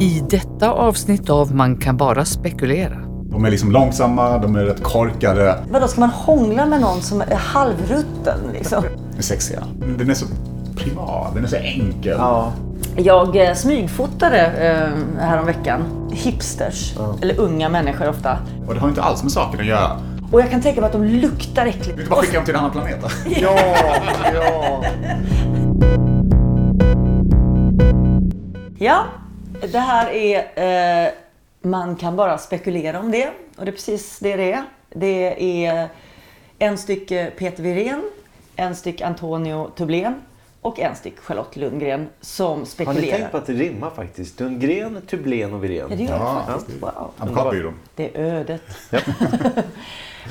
I detta avsnitt av Man kan bara spekulera De är liksom långsamma, de är rätt korkade. Vadå, ska man hångla med någon som är halvrutten liksom? De är sexiga. Den är så privat, den är så enkel. Ja. Jag eh, smygfotade eh, häromveckan hipsters, eller unga människor ofta. Och det har inte alls med saken att göra. Och jag kan tänka mig att de luktar äckligt. Du inte bara skicka dem till en annan planet? Ja, ja. Ja, det här är... Eh, man kan bara spekulera om det. Och det är precis det det är. Det är en styck Peter Wirén, en styck Antonio Tublen och en styck Charlotte Lundgren som Har ni spekulerar. tänkt på att det rimmar faktiskt? Dundgren, Tublen och Wirén. Ja, det gör Ja, det faktiskt. Wow. Det är ödet.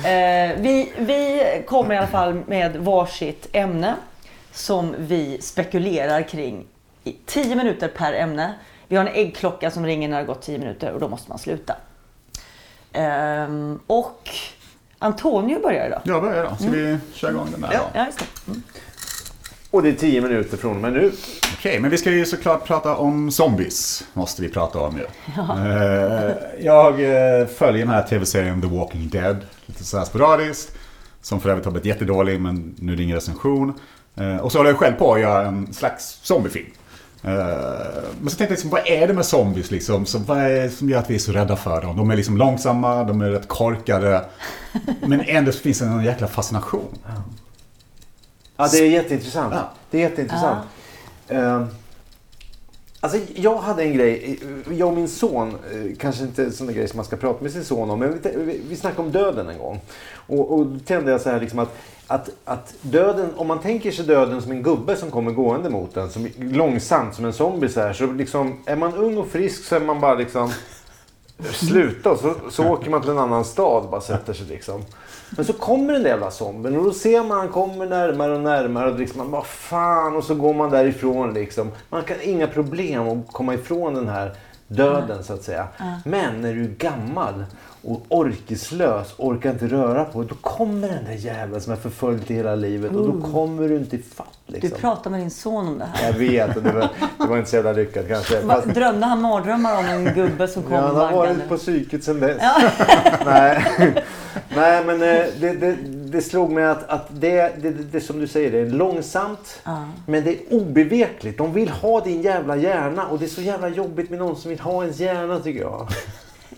eh, vi, vi kommer i alla fall med varsitt ämne som vi spekulerar kring i 10 minuter per ämne. Vi har en äggklocka som ringer när det har gått 10 minuter och då måste man sluta. Ehm, och Antonio börjar idag. Jag börjar då. Ska vi köra igång den där då? Ja, just det. Mm. Och det är 10 minuter från och med nu. Okej, men vi ska ju såklart prata om zombies. Måste vi prata om ju. Eh, jag eh, följer den här tv-serien The Walking Dead. Lite sådär sporadiskt. Som för övrigt har blivit jättedålig, men nu ringer recension. Eh, och så håller jag själv på att göra en slags zombiefilm. Eh, men så tänkte jag liksom, vad är det med zombies liksom? Så vad är det som gör att vi är så rädda för dem? De är liksom långsamma, de är rätt korkade. Men ändå finns det en jäkla fascination. Ja, det är jätteintressant. Ja. Det är jätteintressant. Uh, alltså, jag hade en grej. Jag och min son, eh, kanske inte en sån grej som man ska prata med sin son om, men vi, vi, snackade om döden en gång. Och, och då kände jag så här liksom att, att, att döden, om man tänker sig döden som en gubbe som kommer gående mot en, som långsamt som en zombie så här, så liksom, är man ung och frisk så är man bara liksom sluta så, så åker man till en annan stad och bara sätter sig liksom. Men så kommer den där jävla zombien och då ser man han kommer närmare och närmare och liksom man bara fan och så går man därifrån liksom. Man kan inga problem att komma ifrån den här döden så att säga. Men när du är gammal och orkeslös, orkar inte röra på då kommer den där jäveln som är förföljt i hela livet och då kommer du inte ifatt Du liksom. pratar med din son om det här. Jag vet, och det var, det var inte så jävla lyckat kanske. Va, Fast- drömde han mardrömmar om en gubbe som kom Ja, han har varit på psyket sedan dess. Nej. Nej, men eh, det, det, det slog mig att, att det, det, det, som du säger, det är långsamt. Men det är obevekligt. De vill ha din jävla hjärna och det är så jävla jobbigt med någon som vill ha ens hjärna tycker jag.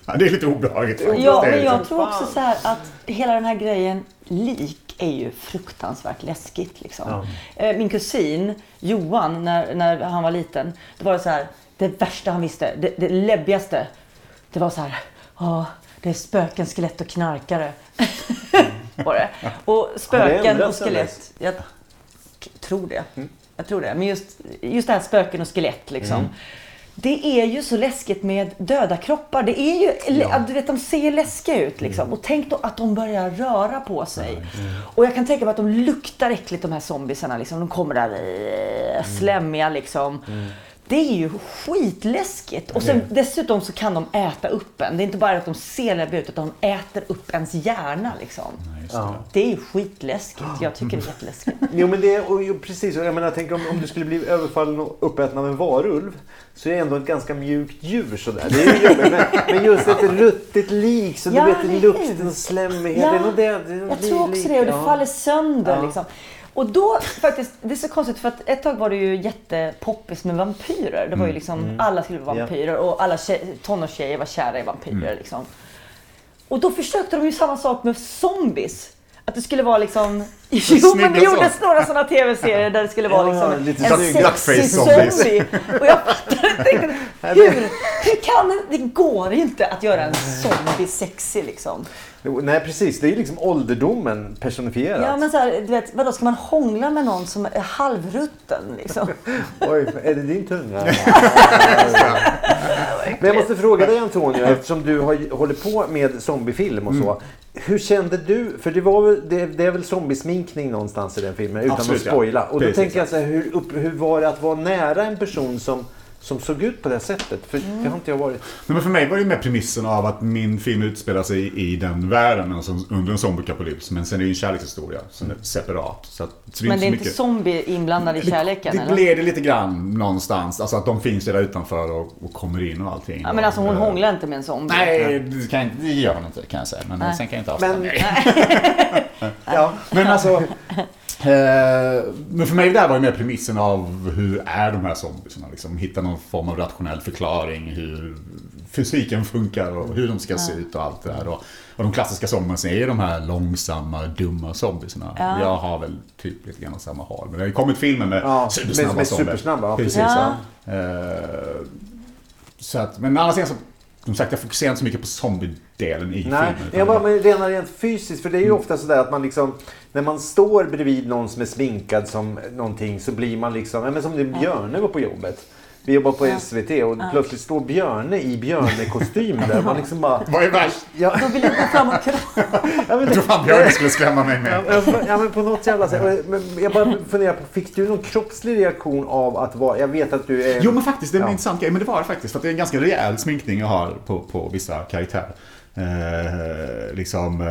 Ja, det är lite obehagligt faktiskt. Ja, men jag tror också så här att hela den här grejen lik är ju fruktansvärt läskigt. Liksom. Eh, Min kusin Johan, när, när han var liten, det var det så här, det värsta han visste, det, det läbbigaste, det var så här, ja, det är spöken, skelett och knarkare. var det. Och spöken och skelett, jag tror det. Jag tror det. Men just, just det här spöken och skelett liksom. Det är ju så läskigt med döda kroppar. Det är ju, Ja. du vet, de ser läskiga ut liksom. Och tänk då att de börjar röra på sig. Och jag kan tänka mig att de luktar äckligt de här zombiesarna. Liksom. De kommer där eh, slemmiga liksom. Det är ju skitläskigt. Och sen, dessutom så kan de äta upp en. Det är inte bara att de ser läbbiga ut utan de äter upp ens hjärna liksom. Ja. Det är ju skitläskigt. Jag tycker det är jätteläskigt. Jo men det är, och, precis, jag menar, tänk om, om du skulle bli överfallen och uppäten av en varulv. Så är det ändå ett ganska mjukt djur sådär. Det är ju jobbigt. Men, men just ett ruttigt lik, så Ja, du vet lukten och slemmigheten. det det, det nog jag tror också det. Och det ja. faller sönder. Ja. Liksom. Och då faktiskt, det är så konstigt för att ett tag var det ju jättepoppis med vampyrer. Det var ju liksom, alla skulle vara vampyrer och alla tjej, tonårstjejer var kära i vampyrer. Liksom. Och då försökte de ju samma sak med zombies. Att det skulle vara liksom... Jo men det gjordes några sådana tv-serier där det skulle vara Ja, liksom lite en sexig zombie. Och jag inte. Hur, hur kan det? Det går inte att göra en zombie sexig liksom. Nej precis, det är ju liksom ålderdomen personifierat. Ja men så här, du vet, vadå ska man hångla med någon som är halvrutten liksom? Oj, är det din tunga? Men jag måste fråga dig Antonio, eftersom du har, håller på med zombiefilm och så. Mm. Hur kände du? För det, var väl, det, det är väl zombiesminkning någonstans i den filmen utan Absolut, att ja. spoila. Och då Precis, tänker ja. jag så här, hur, upp, hur var det att vara nära en person som som såg ut på det sättet. För det har inte jag varit. Nej, men för mig var det med premissen av att min film utspelar sig i den världen, alltså under en zombiekapolyps. Men sen är det ju en kärlekshistoria som är separat. Så, att, så Men det är så inte zombie inblandad i kärleken Det, det det lite grann någonstans. Alltså att de finns där utanför och, och kommer in och allting. Ja, men alltså hon eh, hånglar inte med en zombie. Nej, det, kan, det gör hon inte kan jag säga. Men Nej. sen kan jag inte avslöja Men-. Ja. Men alltså... Eh, men för mig där var ju mer premissen av hur är de här zombiesarna? Liksom, hitta någon form av rationell förklaring hur fysiken funkar och hur de ska se ut och allt det där. Och, och de klassiska zombiesarna är ju de här långsamma, dumma zombiesarna. Ja. Jag har väl typ lite grann samma håll. Men det har ju kommit filmer med Ja, supersnabba med- med zombier. supersnabba, ja, Precis. Ja. Eh, så att, men sidan så, som sagt, jag fokuserar inte så mycket på zombie-delen i Nej, filmen. jag bara, men rena rent fysiskt. För det är ju ofta sådär att man liksom, när man står bredvid någon som är sminkad som någonting så blir man liksom, men som det Björne var på jobbet. Vi jobbar på SVT och plötsligt står Björne i Björne-kostym där. Man liksom bara... Vad är värst? Ja, Då vill jag gå fram och krama. ja, Jag tror fan Björn skulle skrämma mig med. Ja, men- ja på något jävla sätt. Jag bara funderar på, fick du någon kroppslig reaktion av att vara, jag vet att du är... Jo men faktiskt, det är en Ja. intressant grej. Men det var det faktiskt. För att det är en ganska rejäl sminkning jag har på, på vissa karaktärer. Eh, liksom, eh,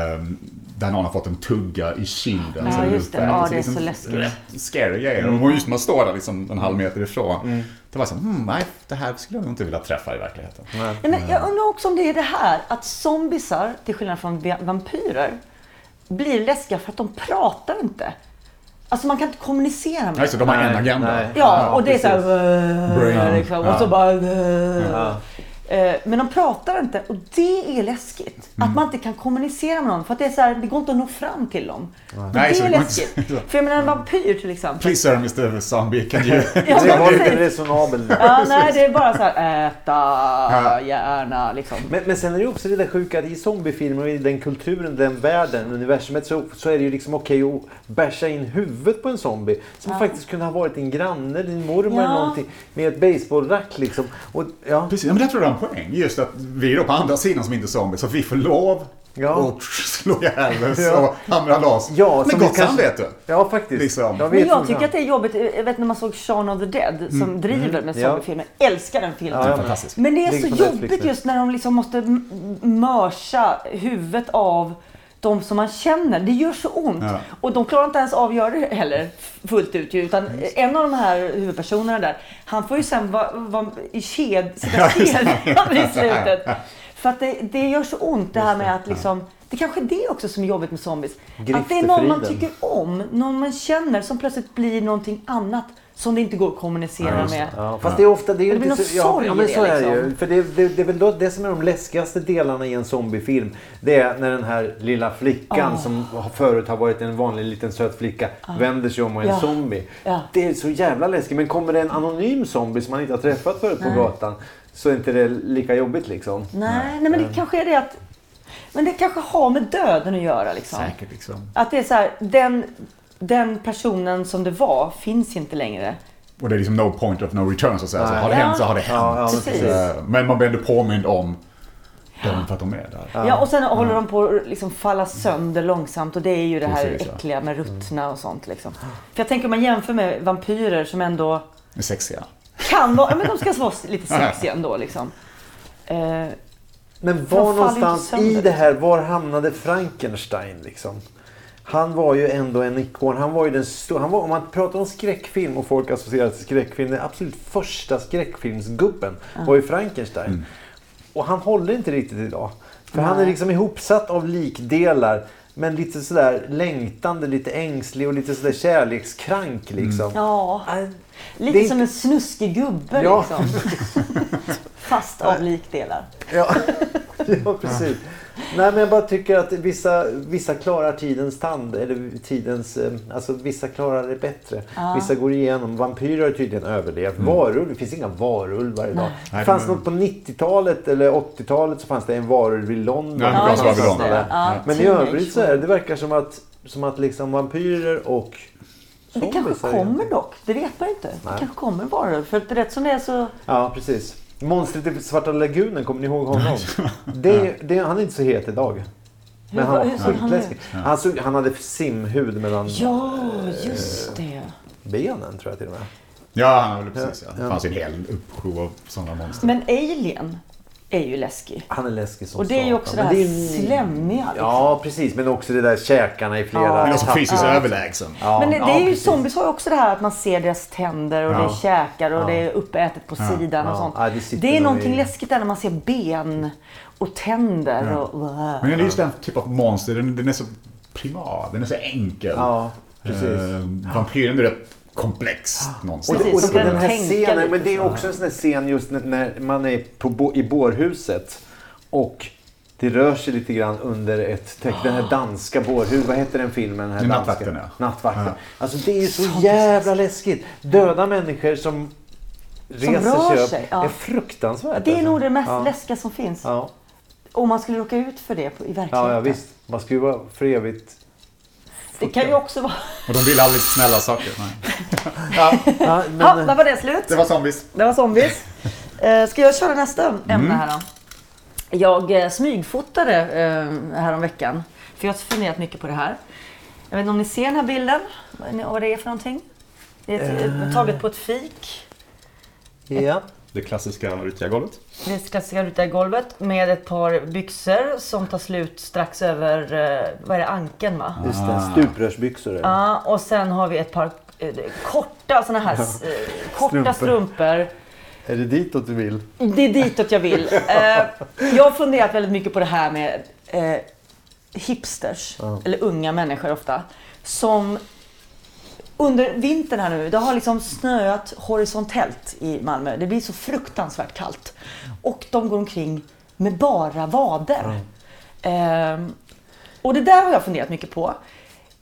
där någon har fått en tugga i kinden. Ja, Så just det. är Ja, liksom det är så läskigt. rätt Scary grejer. Och just man står där liksom en halv meter ifrån. Det var så hmm, nej, det här skulle jag nog inte vilja träffa i verkligheten. Nej, men jag undrar också om det är det här att zombisar, till skillnad från va- vampyrer, blir läskiga för att de pratar inte. Alltså man kan inte kommunicera med Nej, så de har Nej, en agenda. nej. Ja, och det är precis. såhär... Brain. Liksom, och Ja. så bara... Ja. Eh, Men de pratar inte och det är läskigt. Mm. Att man inte kan kommunicera med någon. För att det är så här, det går inte att nå fram till dem. Och Nej, det är det går inte- läskigt. För jag menar en vampyr till exempel. Please sir, Mr. Zombie, can you... Ja, Det var lite resonabel där. Ja, nej, det är bara så här äta gärna liksom. Men, men sen är det också det där sjuka att i zombiefilmer och i den kulturen, den världen, universumet så, så är det ju liksom okej att bärsa in huvudet på en zombie. Som faktiskt kunde ha varit din granne, din mormor Ja. eller någonting. Med ett basebollrack liksom. Och, ja. Precis, ja, men där tror jag det poäng. Just att vi är då på andra sidan som inte är zombies, så vi får lov Ja. att slå ihjäl oss Ja. och hamra loss. Ja, Med gott kanske- samvete. ja, faktiskt. Liksom. Jag Men jag tycker att det är jobbigt. Jag vet när man såg Shaun of the Dead som driver med Ja. zombiefilmer. Älskar den filmen. Ja, ja, Fantastiskt. Men det är så jobbigt just när de liksom måste mörsa huvudet av de som man känner. Det gör så ont. Ja. Och de klarar inte ens av att göra det heller fullt ut. Utan en av de här huvudpersonerna där, han får ju sen vara va i ked, sitta kedjad i slutet. För att det, det gör så ont det här med att liksom det kanske är det också som är jobbigt med zombies. Att det är någon man tycker om, någon man känner som plötsligt blir någonting annat som det inte går att kommunicera Ja, med. Ja, fast det är ofta, det är ju Det blir inte någon så, sorg ja, men så är det ju. liksom. För det, det, det är väl då, det som är de läskigaste delarna i en zombiefilm. Det är när den här lilla flickan Ah. som förut har varit en vanlig liten söt flicka vänder sig om och är en Ja. zombie. Ja. Det är så jävla läskigt. Men kommer det en anonym zombie som man inte har träffat förut på gatan så är inte det lika jobbigt liksom. Nej, nej men det kanske är det att... Men det kanske har med döden att göra liksom. Säkert liksom. Att det är så här, den, den personen som det var finns inte längre. Och det är liksom no point of no return så att säga. Så har det Ja. hänt så har det hänt. Ja, ja, men. Eh, Men man blir ändå påmind om dem för att de är där. Ja. och sen håller de på att liksom falla sönder långsamt och det är ju det här Precis, äckliga med ruttna och sånt liksom. För jag tänker om man jämför med vampyrer som ändå är sexiga. Kan vara, men de ska vara lite sexiga ändå liksom. Eh, Men var någonstans i det här, var hamnade Frankenstein liksom? Han var ju ändå en ikon. Han var ju den han var, om man pratar om skräckfilm och folk associerar till skräckfilm, den absolut första skräckfilmsgubben var ju Frankenstein. Och han håller inte riktigt idag. För han är Nej. liksom ihopsatt av likdelar. Men lite sådär längtande, lite ängslig och lite sådär kärlekskrank liksom. ja, Äh, lite som en snuskig gubbe Ja. liksom. Fast av likdelar. Ja, ja precis. Nej, men jag bara tycker att vissa, vissa klarar tidens tand. Eller tidens, eh, alltså vissa klarar det bättre. Vissa går igenom. Vampyrer har tydligen överlevt. Varulv, det finns inga varulvar idag. Det Nej, fanns de- något på 90-talet eller 80-talet så fanns det en varulv i London. Ja, Ja, det det. Ja, Men i övrigt så är det, det verkar som att, som att liksom vampyrer och Det kanske kommer dock. Det vet man inte. Det Nej. kanske kommer varulv. För att rätt som det är så... Ja, precis. Monstret i Svarta lagunen, kommer ni ihåg honom? Det, det, han är inte så het idag. Men han var skitläskig. Han, såg, han hade simhud mellan Ja, just det. benen tror jag till och med. Ja, han precis. Ja. Ja. Det fanns ju en hel uppsjö av sådana monster. Men Alien är ju läskig. Han är läskig som Och det är ju också det här det är slemmiga. Liksom. Ja, precis. Men också det där käkarna i flera Ja. Men också fysiskt överlägsen. Ja, Men det, ja, det är ju precis. zombies har ju också det här att man ser deras tänder och Ja. det är käkar och Ja. det är uppätet på sidan och Ja. sånt. Ja, det det är någonting i- läskigt där när man ser ben och tänder och... Men det är just den typ av monster, den, den är så primal, den är så enkel. Ja, precis. Eh, vampyren är rätt komplext Och, någonstans. det, Precis, och kan den här scenen, men det är så. också en sån här scen just när, man är på, i bårhuset och det rör sig lite grann under ett täcke. Den här danska bårhuset, vad heter den filmen? Den här Det Nattvakten, ja. Nattvakten. Ja. Alltså det är så jävla läskigt. Döda människor som reser rör sig upp sig, ja. är fruktansvärt. Det är alltså. nog det mest ja. läskiga som finns. Ja. Om man skulle råka ut för det i verkligheten. ja, ja, visst. Man ju vara för evigt... Det kan ju också vara... Och de vill aldrig snälla saker. Nej. Ja, Ja, men, där var det slut. Det var zombies. Det var zombies. Eh, ska jag köra nästa Mm. ämne här då? Jag eh, smygfotade eh, häromveckan. För jag har funderat mycket på det här. Jag vet inte om ni ser den här bilden? Vad det är för någonting? Det är ett, taget på ett fik. ja. Det klassiska rutiga golvet. Det är det klassiska rutiga golvet med ett par byxor som tar slut strax över, eh, vad är det, ankeln va? Just det, stuprörsbyxor. är det. Ja, och sen har vi ett par eh, korta såna här eh, korta Strumpor. strumpor. Är det ditåt du vill? Det är ditåt jag vill. Eh, jag har funderat väldigt mycket på det här med eh, hipsters, eller unga människor ofta, som under vintern här nu, det har liksom snöat horisontellt i Malmö. Det blir så fruktansvärt kallt. Och de går omkring med bara vader. Ehm, och det där har jag funderat mycket på.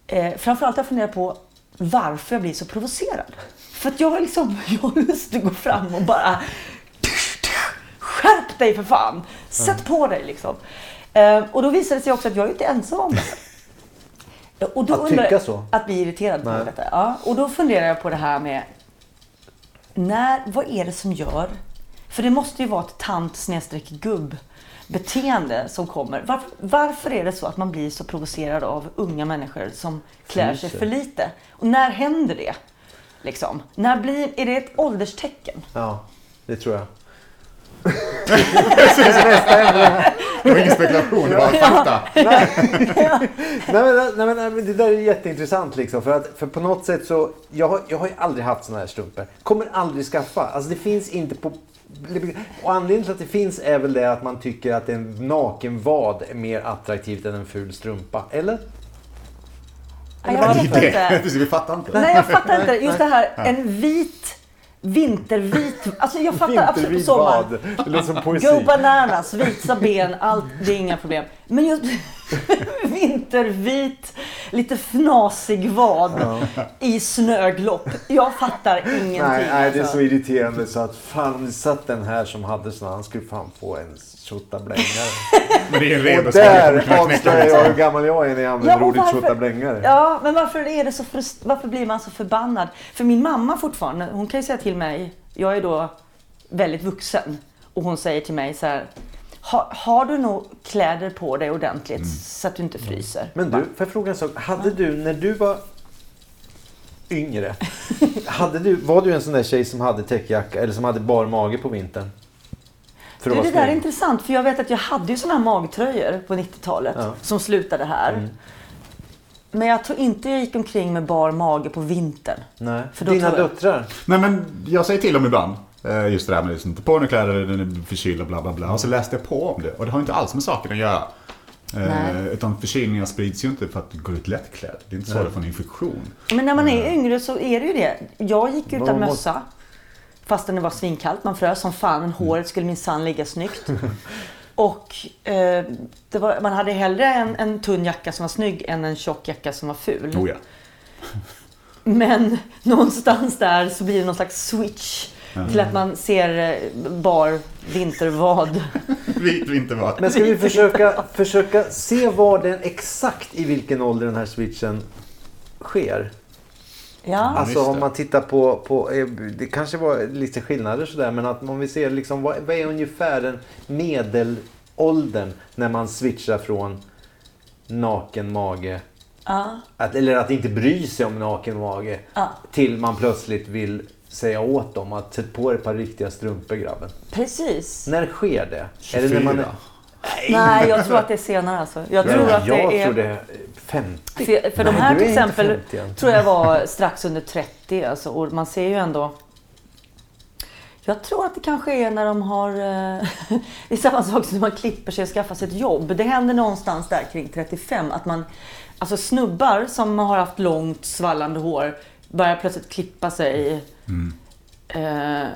Eh, framförallt har jag funderat på varför jag blir så provocerad. För att jag har liksom, jag har lust att gå fram och bara Skärp dig för fan! Sätt på dig liksom. Eh, och då visade det sig också att jag är inte ensam om det. Och då Att undrar- tycka så? Att bli irriterad på Nej. detta. Ja, och då funderar jag på det här med när, vad är det som gör? För det måste ju vara ett tant gubb beteende som kommer. Varför, varför är det så att man blir så provocerad av unga människor som klär sig för lite? Och när händer det? Liksom? När blir, är det ett ålderstecken? Ja, det tror jag. Det var ingen spekulation, det var fakta. nej, men, nej, men, nej, det där är jätteintressant liksom. För, att, för på något sätt så, jag har, jag har ju aldrig haft såna här strumpor. Kommer aldrig skaffa. Alltså det finns inte på... Och anledningen till att det finns är väl det att man tycker att en naken vad är mer attraktivt än en ful strumpa. Eller? Ja, jag vet Det, inte. precis, vi fattar inte. Nej, jag fattar inte. Just det här, en vit, vintervit. Alltså jag fattar absolut på Vintervid sommaren. vad. Det låter som poesi. Go bananas, vita ben, allt, det är inga problem. Men just vintervit, lite fnasig vad i snöglopp. Jag fattar ingenting. Nej, nej, det är alltså. så irriterande så att fan, det satt den här som hade såna, han skulle fan få en tjottablängare. Men det är en ren Och där avslöjar jag hur gammal jag är när jag använder Ja, ordet tjottablängare. Ja, men varför, är det så frust- varför blir man så förbannad? För min mamma fortfarande, hon kan ju säga till mig, jag är då väldigt vuxen, och hon säger till mig så här, "Ha- har du nog kläder på dig ordentligt så att du inte fryser? Men du, får jag fråga en sak? Hade du, när du var yngre, hade du, var du en sån där tjej som hade täckjacka eller som hade bar mage på vintern? För Du, det där är intressant för jag vet att jag hade ju såna här magtröjor på 90-talet Ja. som slutade här. Men jag tror inte jag gick omkring med bar mage på vintern. Nej. För då Dina jag- döttrar? Nej men jag säger till dem ibland. Eh, Just det där med liksom, ta på dig kläder, den är förkyld och bla bla bla. Och så läste jag på om det. Och det har inte alls med saken att göra. Eh, Nej. utan förkylningar sprids ju inte för att du går ut lättklädd. Det är inte så du får en infektion. Men när man är yngre så är det ju det. Jag gick utan mössa. Fastän det var svinkallt. Man frös som fan. Men håret skulle minsann ligga snyggt. Och eh, det var, man hade hellre en, en tunn jacka som var snygg än en tjock jacka som var ful. Oh ja. Men någonstans där så blir det någon slags switch. Till att man ser eh, bar vintervad. Vit vintervad. Men ska vi försöka, försöka se var den exakt i vilken ålder den här switchen sker? Ja. Alltså om det. man tittar på, på eh, det kanske var lite skillnader sådär men att om vi ser liksom vad, vad är ungefär den medelåldern när man switchar från naken mage ja. att, eller att inte bry sig om naken mage Ja. till man plötsligt vill säga åt dem att sätta på er ett par riktiga strumpor grabben. Precis. När sker det? Är det när man är... Nej, jag tror att det är senare alltså. Jag tror att jag det är... tror det är 50. För, för de Nej, här du till exempel 50 än. tror jag var strax under 30 alltså, och man ser ju ändå jag tror att det kanske är när de har... eh, det är samma sak som när man klipper sig och skaffar sig ett jobb. Det händer någonstans där kring 35 att man... Alltså snubbar som har haft långt svallande hår börjar plötsligt klippa sig. Eh,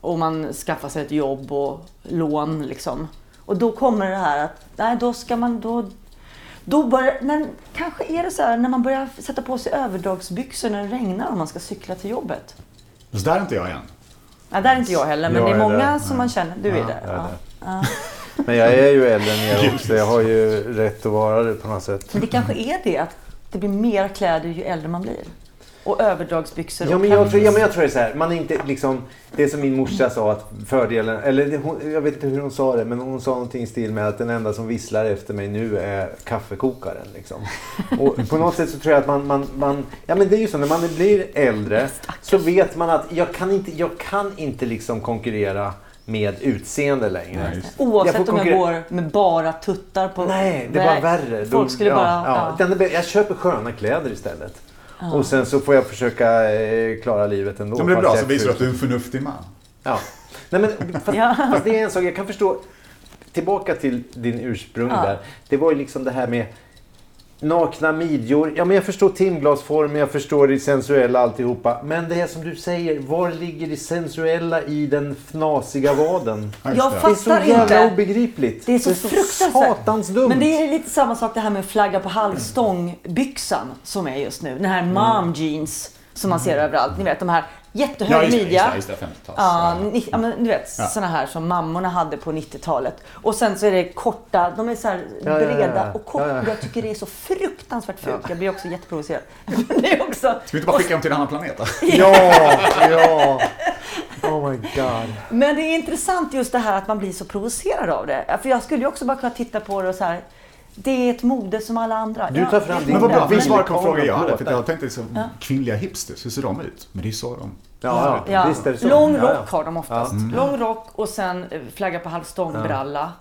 och man skaffar sig ett jobb och lån liksom. Och då kommer det här att, nej då ska man, då, då börjar, när, kanske är det så här när man börjar sätta på sig överdragsbyxor när det regnar och man ska cykla till jobbet. Så där är inte jag än. Ja, där är inte jag heller, men Jag det är är många där. som man känner. Du är där. jag är Ja. Men jag är ju äldre än er också. Jag har ju rätt att vara det på något sätt. Men det kanske är det att det blir mer kläder ju äldre man blir. Och överdragsbyxor Ja och men, jag kaps. tror, ja, men jag tror det är så här. Man är inte liksom, det är som min morsa sa att fördelen, eller hon, jag vet inte hur hon sa det, men hon sa någonting i stil med att den enda som visslar efter mig nu är kaffekokaren. Liksom. Och på något sätt så tror jag att man, man, man, ja men det är ju så när man blir äldre så vet man att jag kan inte, jag kan inte liksom konkurrera med utseende längre. Nej, Oavsett Jag får om jag går med bara tuttar på... Nej, det är bara värre. Folk skulle ja, bara... Ja, Ja. Den Jag köper sköna kläder istället. Och sen så får jag försöka eh, klara livet ändå. Ja, men det är bra, så visar du att du är en förnuftig man. Ja. Nej, men, fast, Ja. fast det är en sak, jag kan förstå. Tillbaka till din ursprung Ja. där. Det var ju liksom det här med nakna midjor. Ja, men jag förstår timglasformen, jag förstår det sensuella alltihopa. Men det är som du säger, var ligger det sensuella i den fnasiga vaden? Jag det. Det är så fattar jävla inte. obegripligt. Det är så fruktansvärt. satans dumt. Men det är lite samma sak det här med flagga på halvstång-byxan som är just nu. Den här mom jeans som man ser överallt. Ni vet de här jättehöga Ja, just det, midja. just just 50-tals. Ja, Ja. ni, ja, men du vet Ja. såna här som mammorna hade på 90-talet. Och sen så är det korta, de är så här Ja, ja, ja, breda ja. och korta. Ja, ja. Jag tycker det är så fruktansvärt fult. Jag blir också jätteprovocerad. Det är också... Ska vi inte bara skicka dem till en annan planet då? Ja, ja. Oh my god. Men det är intressant just det här att man blir så provocerad av det. För jag skulle ju också bara kunna titta på det och så här. Det är ett mode som alla andra. Du tar fram ett din Men vad bra, vi svarar på en fråga jag hade. För jag tänkte liksom, kvinnliga hipsters, hur ser de ut? Men det är så de... Ja, ja. Ja, Visst är det så. lång rock har de oftast. Mm. Lång rock och sen eh, flagga på halvstångbralla.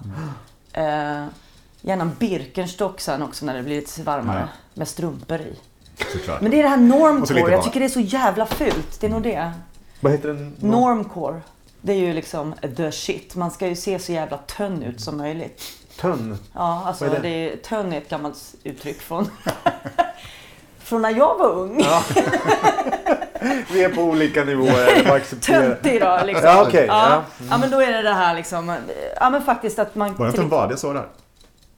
Eh, gärna Birkenstock sen också när det blir lite varmare. Ja. Med strumpor i. Såklart. Men det är det här normcore. Jag tycker det är så jävla fult. Det är nog det. Vad heter den? Normcore. Det är ju liksom the shit. Man ska ju se så jävla tönn ut som möjligt. Tönn. Ja, alltså Vad är det? det? är, tönn är ett gammalt uttryck från, från när jag var ung. Vi är på olika nivåer. Jag accepterar. Töntig då liksom. Ja, okej, ja. ja. ja, men då är det det här liksom. Ja, men faktiskt att man... Var det inte en vad jag såg där?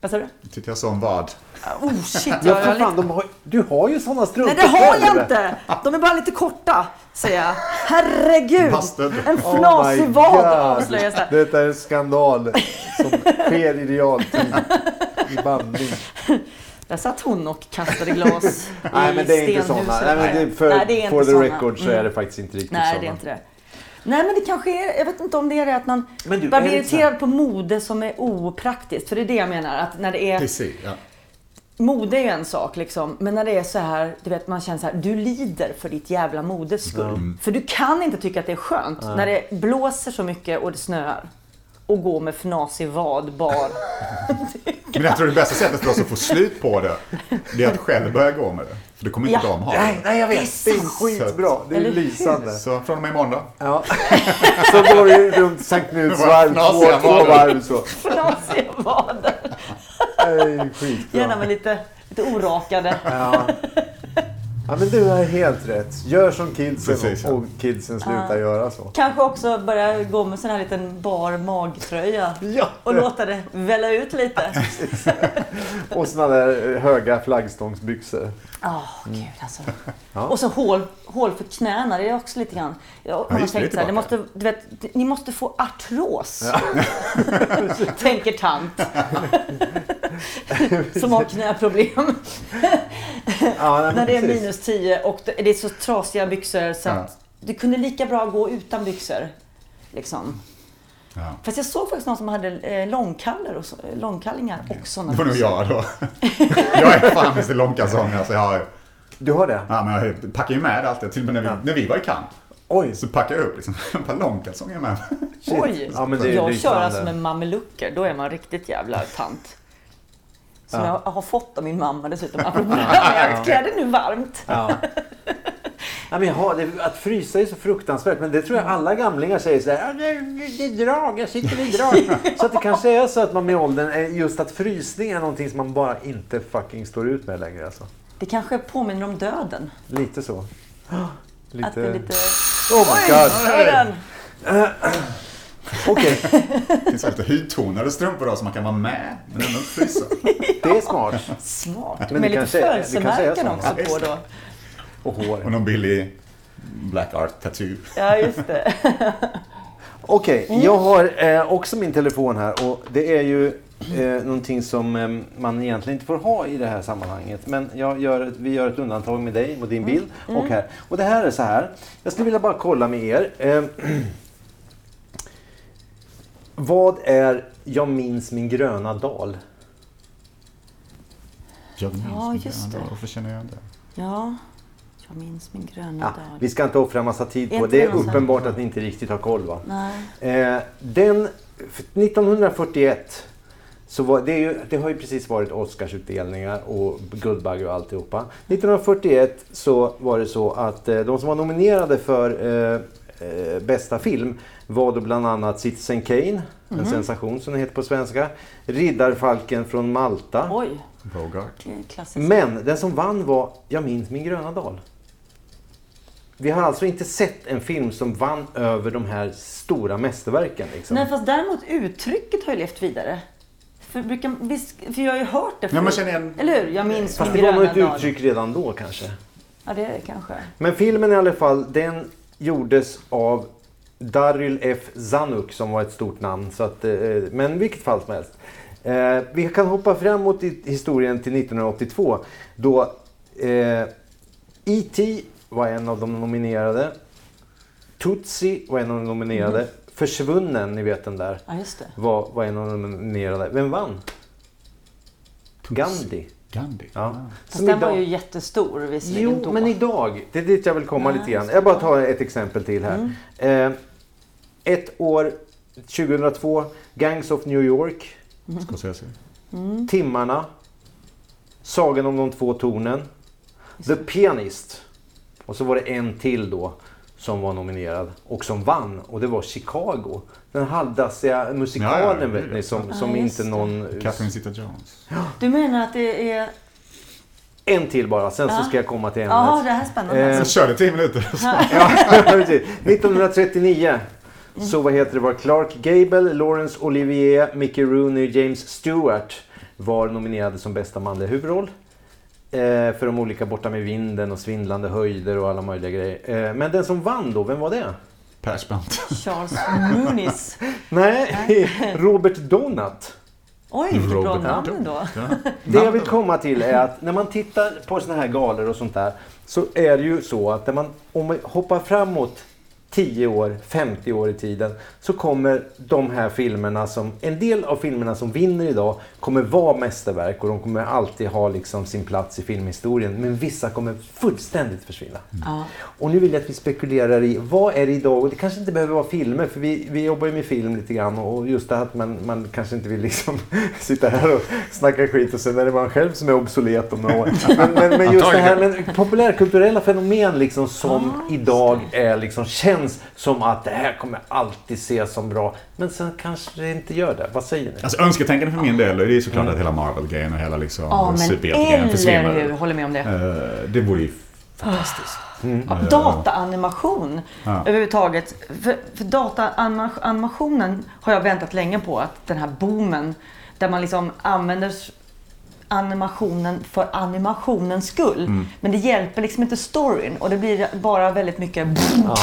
Vad sa du? Jag tyckte jag såg en vad. Oh shit, Ja, för fan, de har, du har ju sådana strumpor Nej, det har jag inte! De är bara lite korta, säger jag. Herregud! Bastard. En Oh fnasig vad God. avslöjas där. Detta är en skandal som sker i realtid. I bandning. Där satt hon och kastade glas Nej, i men det är inte sådana. Nej, men det, för, Nej, det är for the såna. record så Mm. är det faktiskt inte riktigt Nej, sådana. det är inte det. Nej, men det kanske är, jag vet inte om det är det att man Men du, börjar bli irriterad på mode som är opraktiskt. För det är det jag menar, att när det är Precis, ja. Mode är ju en sak liksom, men när det är så här, du vet man känner så här, du lider för ditt jävla modes skull. För du kan inte tycka att det är skönt när det blåser så mycket och det snöar. Och gå med fnasig vad bar. Men jag tror det bästa sättet för oss att få slut på det, det är att själv börja gå med det. För det kommer inte Ja. de ha. Nej, nej, jag vet. Det Det är skitbra. Det är Eller hur? lysande. Så från och med imorgon då. Ja. Så går du runt Sankt Knuts varv, Knasiga två, två varv. så. Fnasiga vad. Nej, skitbra. Gärna med lite, lite orakade. Ja. Ja, men du har helt rätt. Gör som kidsen Precis, ja. och kidsen slutar Ja. göra så. Kanske också börja gå med sån här liten bar magtröja. Ja. Och låta det välla ut lite. Och såna där höga flaggstångsbyxor. Ja, gud alltså. Ja. Och så hål, hål för knäna, det är också lite grann. Jag har tänkt så här, det tillbaka. måste, du vet, ni måste få artros. Tänker tant. Som har knäproblem. Ja, nej, När det är precis. minus 10 och det är så trasiga byxor så Ja. du kunde lika bra gå utan byxor. Liksom. Ja. Fast jag såg faktiskt någon som hade eh, långkallar och så, långkallingar och sådana Det får nog jag då. jag är fan Mr Långkalsonger. Alltså jag, har- Du har det? ja, men jag packar ju med allt det. Till och med när vi, när vi var i Cannes. Oj. Så packar jag upp liksom ett par långkalsonger med. Oj! Ja, men det är jag kör alltså med mamelucker. Då är man riktigt jävla tant. Som Ja. jag har fått av min mamma dessutom. Apropå det här med att klä det nu varmt. Ja. Ja, men ja, det, att frysa är så fruktansvärt, men det tror jag alla gamlingar säger så här. "Ja, Det, det, är drag, jag sitter i drag. så att det kanske är så att man med åldern, är just att frysning är någonting som man bara inte fucking står ut med längre. Alltså. Det kanske påminner om döden. Lite så. Lite... Att det är lite... Oh my god! Hör Okej, Det finns lite hudtonade strumpor då så man kan vara med men ändå inte frysa. det är smart. Smart. Men Med lite födelsemärken så. också Ja, på då. Och hår. Och någon billig black art tattoo. Ja, just det. Okej, jag har eh, också min telefon här och det är ju eh, någonting som eh, man egentligen inte får ha i det här sammanhanget. Men jag gör, ett- vi gör ett undantag med dig och din bild och här. Och det här är så här. Jag skulle vilja bara kolla med er. Eh, vad är Jag minns min gröna dal? Jag minns Ja, det. just det. Varför känner jag det? Ja, jag minns min gröna Ja, dag. vi ska inte offra massa tid på det. det är uppenbart att ni inte riktigt har koll va? Nej. Eh, den, 1941 så var, det, är ju, det har ju precis varit Oscarsutdelningar och Guldbagge och alltihopa. 1941 så var det så att eh, de som var nominerade för eh, eh, bästa film var då bland annat Citizen Kane, en sensation som det heter på svenska. Riddarfalken från Malta. Oj, Bogart. Men den som vann var Jag minns min gröna dal. Vi har alltså inte sett en film som vann över de här stora mästerverken. Liksom. Nej, fast däremot uttrycket har ju levt vidare. För, brukar, visst, för jag har ju hört det Ja, förut. man känner igen- Eller hur? Jag minns Fast min det var nog ett uttryck redan då kanske. Ja, det är det kanske. Men filmen i alla fall, den gjordes av Daryl F. Zanuck som var ett stort namn. Så att, eh, men vilket fall som helst. Eh, vi kan hoppa framåt i historien till 1982 då eh, E.T. var en av de nominerade. Tootsie var en av de nominerade. Försvunnen, ni vet den där, Ja, just det. var, var en av de nominerade. Vem vann? Gandhi. Gandhi. Ja. Fast Som den idag- var ju jättestor visserligen Jo, då. men idag, det är dit jag vill komma Nej, lite grann. Jag bara tar ett exempel till här. Eh, ett år, 2002, Gangs of New York, Scorsese. Timmarna, Sagan om de två tornen, The Pianist. Och så var det en till då som var nominerad och som vann och det var Chicago. Den halvdassiga musikalen Ja, ja, vet ni som, Ja, som just inte det. någon... Catherine Zeta-Jones. Du menar att det är... En till bara, sen så Ja. ska jag komma till ämnet. Ja, det här är spännande. Eh, Så körde tio minuter. Ja, precis. 1939 så vad heter det var Clark Gable, Laurence Olivier, Mickey Rooney, James Stewart var nominerade som bästa manliga huvudroll. Eh, för de olika Borta med vinden och Svindlande höjder och alla möjliga grejer. Eh, men den som vann då, vem var det? Persbrandt. Charles Moonis. Nej, Robert Donat. Oj, vilket bra Robert namn då. Ja. Det jag vill komma till är att när man tittar på såna här galor och sånt där så är det ju så att när man, om man hoppar framåt 10 år, 50 år i tiden så kommer de här filmerna som, en del av filmerna som vinner idag kommer vara mästerverk och de kommer alltid ha liksom sin plats i filmhistorien. Men vissa kommer fullständigt försvinna. Ja. Och nu vill jag att vi spekulerar i vad är det idag? Och det kanske inte behöver vara filmer för vi, vi jobbar ju med film lite grann och just det här att man, man kanske inte vill liksom sitta här och snacka skit och sen är det man själv som är obsolet om några år. Men, men, men just det här med populärkulturella fenomen liksom som idag är liksom känns som att det här kommer alltid ses som bra. Men sen kanske det inte gör det. Vad säger ni? Alltså önsketänkande för min del, det är såklart att hela Marvel-grejen och hela liksom Ja, men superhjältegrejen eller hur? försvinner. Håller med om det. Eh, Det vore ju fantastiskt. Ja, dataanimation Ja. överhuvudtaget. För, för dataanimationen har jag väntat länge på. Att den här boomen där man liksom använder animationen för animationens skull. Mm. Men det hjälper liksom inte storyn och det blir bara väldigt mycket... Ja,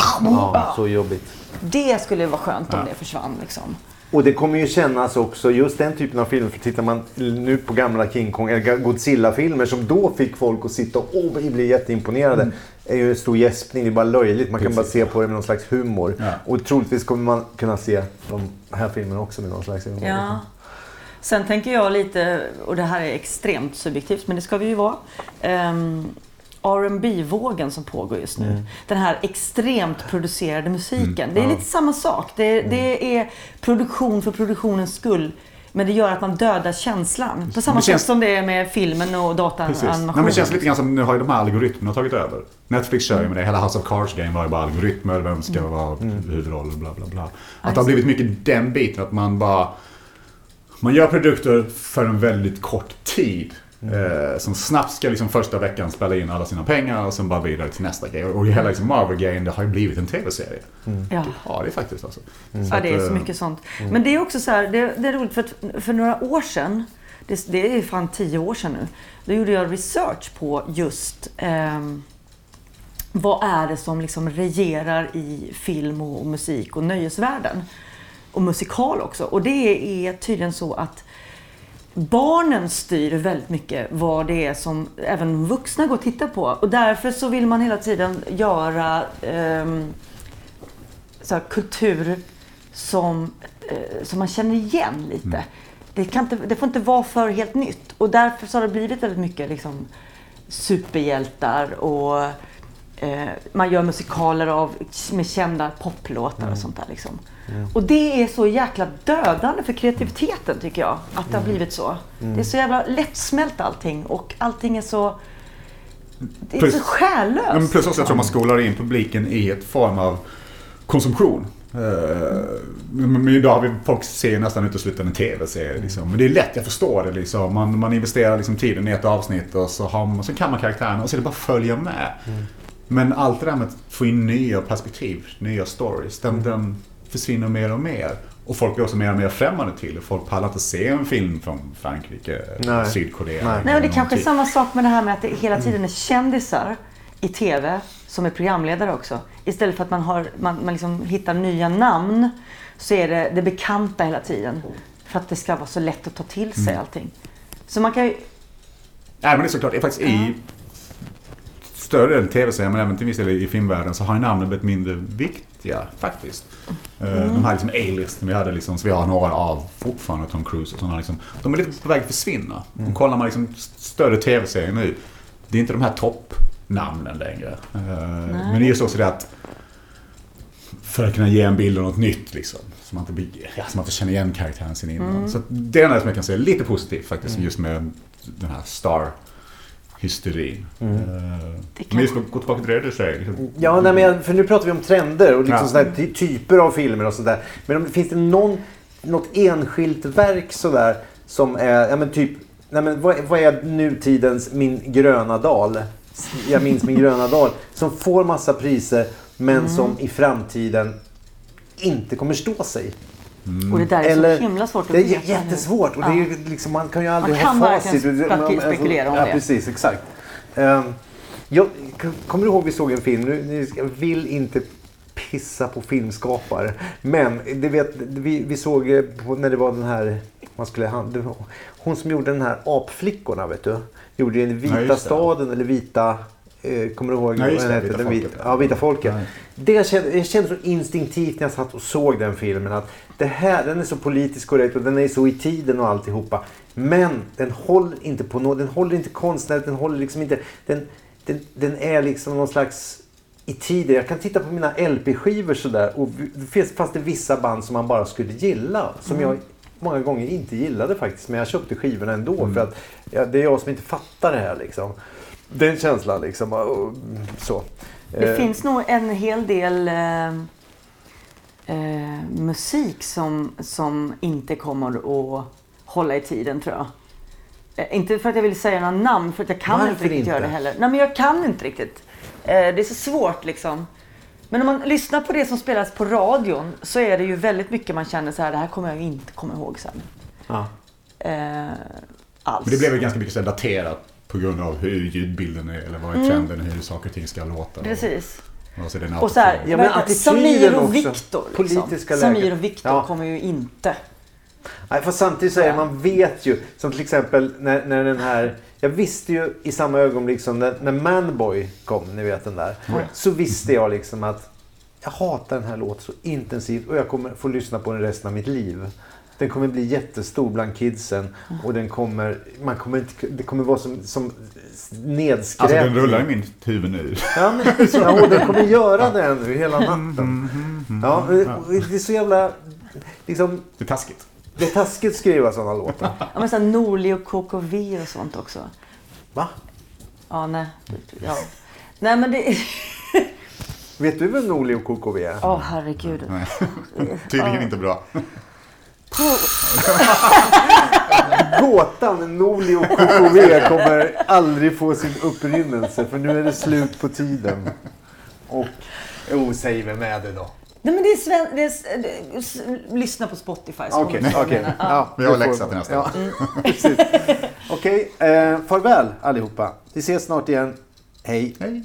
ja, så jobbigt. Det skulle vara skönt om Ja. det försvann. Liksom. Och det kommer ju kännas också, just den typen av filmer, för tittar man nu på gamla King Kong eller Godzilla-filmer som då fick folk att sitta och oh, bli jätteimponerade. är ju en stor gäspning, det är bara löjligt. Man kan Mm. Precis. bara se på det med någon slags humor. Ja. Och troligtvis kommer man kunna se de här filmerna också med någon slags humor. Ja. Sen tänker jag lite, och det här är extremt subjektivt, men det ska vi ju vara. Ehm, rb vågen som pågår just nu. Mm. Den här extremt producerade musiken. Mm. Det är lite samma sak. Det, Mm. det är produktion för produktionens skull. Men det gör att man dödar känslan. På samma känns- sätt som det är med filmen och. Nej, men det känns lite grann som nu har ju de här algoritmerna tagit över. Netflix kör ju med det. Hela House of Cards game var ju bara algoritmer. Vem ska vara huvudrollen? Bla bla bla. Att det har blivit mycket den biten. Att man bara... Man gör produkter för en väldigt kort tid. Eh, som snabbt ska liksom första veckan spela in alla sina pengar och sen bara vidare till nästa grej. Och hela liksom Marvel-grejen det har ju blivit en tv-serie. Ja. Ja, det är faktiskt alltså. Ja, att, det är så eh, mycket sånt. Men det är också så här, det, det är roligt för att för några år sedan, det, det är fan tio år sedan nu, då gjorde jag research på just ehm, vad är det som liksom regerar i film och, och musik och nöjesvärlden. Och musikal också. Och det är tydligen så att barnen styr väldigt mycket vad det är som även vuxna går och tittar på. Och därför så vill man hela tiden göra ehm, så kultur som, eh, som man känner igen lite. Det, kan inte, det får inte vara för helt nytt. Och därför så har det blivit väldigt mycket liksom, superhjältar och eh, man gör musikaler av, med kända poplåtar och sånt där. Liksom. Och det är så jäkla dödande för kreativiteten tycker jag. Att det har blivit så. Det är så jävla lättsmält allting och allting är så... Det är Plus- så själlöst. Men plus också jag tror man skolar in publiken i ett form av konsumtion. Eh, Men idag har vi, folk ser nästan uteslutande tv-serier. Liksom. Men det är lätt, jag förstår det. Liksom. Man, man investerar liksom tiden i ett avsnitt och så, har man, så kan man karaktärerna och så är det bara att följa med. Men allt det där med att få in nya perspektiv, nya stories, den, den försvinner mer och mer. Och folk blir också mer och mer främmande till. Folk pallar inte se en film från Frankrike, Nej. Sydkorea. Nej. Nej, och det kanske är någonting. samma sak med det här med att det hela tiden är kändisar i TV som är programledare också. Istället för att man, har, man, man liksom hittar nya namn så är det det bekanta hela tiden. För att det ska vara så lätt att ta till sig Mm. allting. Så man kan ju... Nej men det är såklart, det är faktiskt i större delen tv-serier men även till viss del i filmvärlden så har ju namnen blivit mindre viktiga faktiskt. Eh, De här liksom A-listen vi hade liksom, så vi har några av fortfarande, Tom Cruise och sådana liksom. De är lite på väg att försvinna. Och kollar man liksom större tv-serier nu, det är inte de här toppnamnen längre. Eh, Men det är just också det att för att kunna ge en bild av något nytt liksom. Så man inte, ja, så man inte känner igen karaktären sin innan. Så att det är det som jag kan säga lite positivt faktiskt just med den här star-hysterin. Eh, Det kan- Men just att gå tillbaka till det du säger. Liksom. Ja, nej, men jag, för nu pratar vi om trender och liksom Ja. sådär, ty- typer av filmer och sådär. Men om, finns det någon, något enskilt verk sådär som är, ja men typ, nej men vad, vad är nutidens Min gröna dal? Jag minns Min gröna dal. Som får massa priser men Mm. som i framtiden inte kommer stå sig. Och det där är Eller- så himla svårt att Det är veta jättesvårt. Och det är liksom, man kan ju aldrig kan ha verkligen facit. spek- spekulera om ja, det. precis, exakt. Um, jag kommer du ihåg vi såg en film, nu, jag vill inte pissa på filmskapare, men det vet, vi, vi såg eh, på, när det var den här, man skulle, hon som gjorde den här Apflickorna vet du, gjorde den Vita Ja, staden eller Vita kommer du ihåg Ja, just det? Vita Den folket, ja. Vita folket. Nej. Det kände, jag kände så instinktivt när jag satt och såg den filmen att det här, den är så politiskt korrekt och den är så i tiden och alltihopa. Men den håller inte på något, den håller inte konstnärligt, den håller liksom inte, den, den, den är liksom någon slags i tiden. Jag kan titta på mina LP-skivor sådär och det finns, fanns det vissa band som man bara skulle gilla. Som jag många gånger inte gillade faktiskt. Men jag köpte skivorna ändå för att ja, det är jag som inte fattar det här liksom. Den känslan liksom. och- Så. Det Eh, finns nog en hel del eh, eh, musik som, som inte kommer att hålla i tiden tror jag. Eh, inte för att jag vill säga några namn, för att jag kan Varför inte riktigt inte? göra det heller. Nej, men jag kan inte riktigt. Eh, det är så svårt liksom. Men om man lyssnar på det som spelas på radion så är det ju väldigt mycket man känner så här, det här kommer jag ju inte komma ihåg sen. ja. Eh, alls. Men det blev väl ganska mycket så daterat på grund av hur ljudbilden är eller vad är trenden, hur saker och ting ska låta. Mm. Precis. Och, och så är det en Och så här. Ja, men Samir och. Viktor. Liksom. Politiska Samir och Viktor Ja. kommer ju inte. Nej, fast samtidigt så är man vet ju. Som till exempel när, när den här... Jag visste ju i samma ögonblick som när, när Manboy kom, ni vet den där. Så visste jag liksom att jag hatar den här låten så intensivt och jag kommer få lyssna på den resten av mitt liv. Den kommer bli jättestor bland kidsen. Och den kommer, man kommer inte, det kommer vara som, som nedskräpning. Alltså den rullar i mitt huvud nu. Ja, men, ja, och den kommer göra det nu hela natten. Ja, och det är så jävla... Liksom, Det är taskigt. det är taskigt att skriva sådana låtar. Ja, men såhär Norli och KKV och sånt också. Va? Ja, nej. Ja. Nej men det... Vet du vem Norli och KKV är? Åh herregud. Nej. Tydligen inte bra. Gåtan Norli och KKV kommer aldrig få sin upprinnelse för nu är det slut på tiden. Och... Jo, säg vem är det då? Nej men det är, sven... det är... det är... s- Lyssna på Spotify. Okej, jag menar. Ja, Vi har läxa till nästa ja, precis. Okej, eh, farväl allihopa. Vi ses snart igen. Hej. Hej.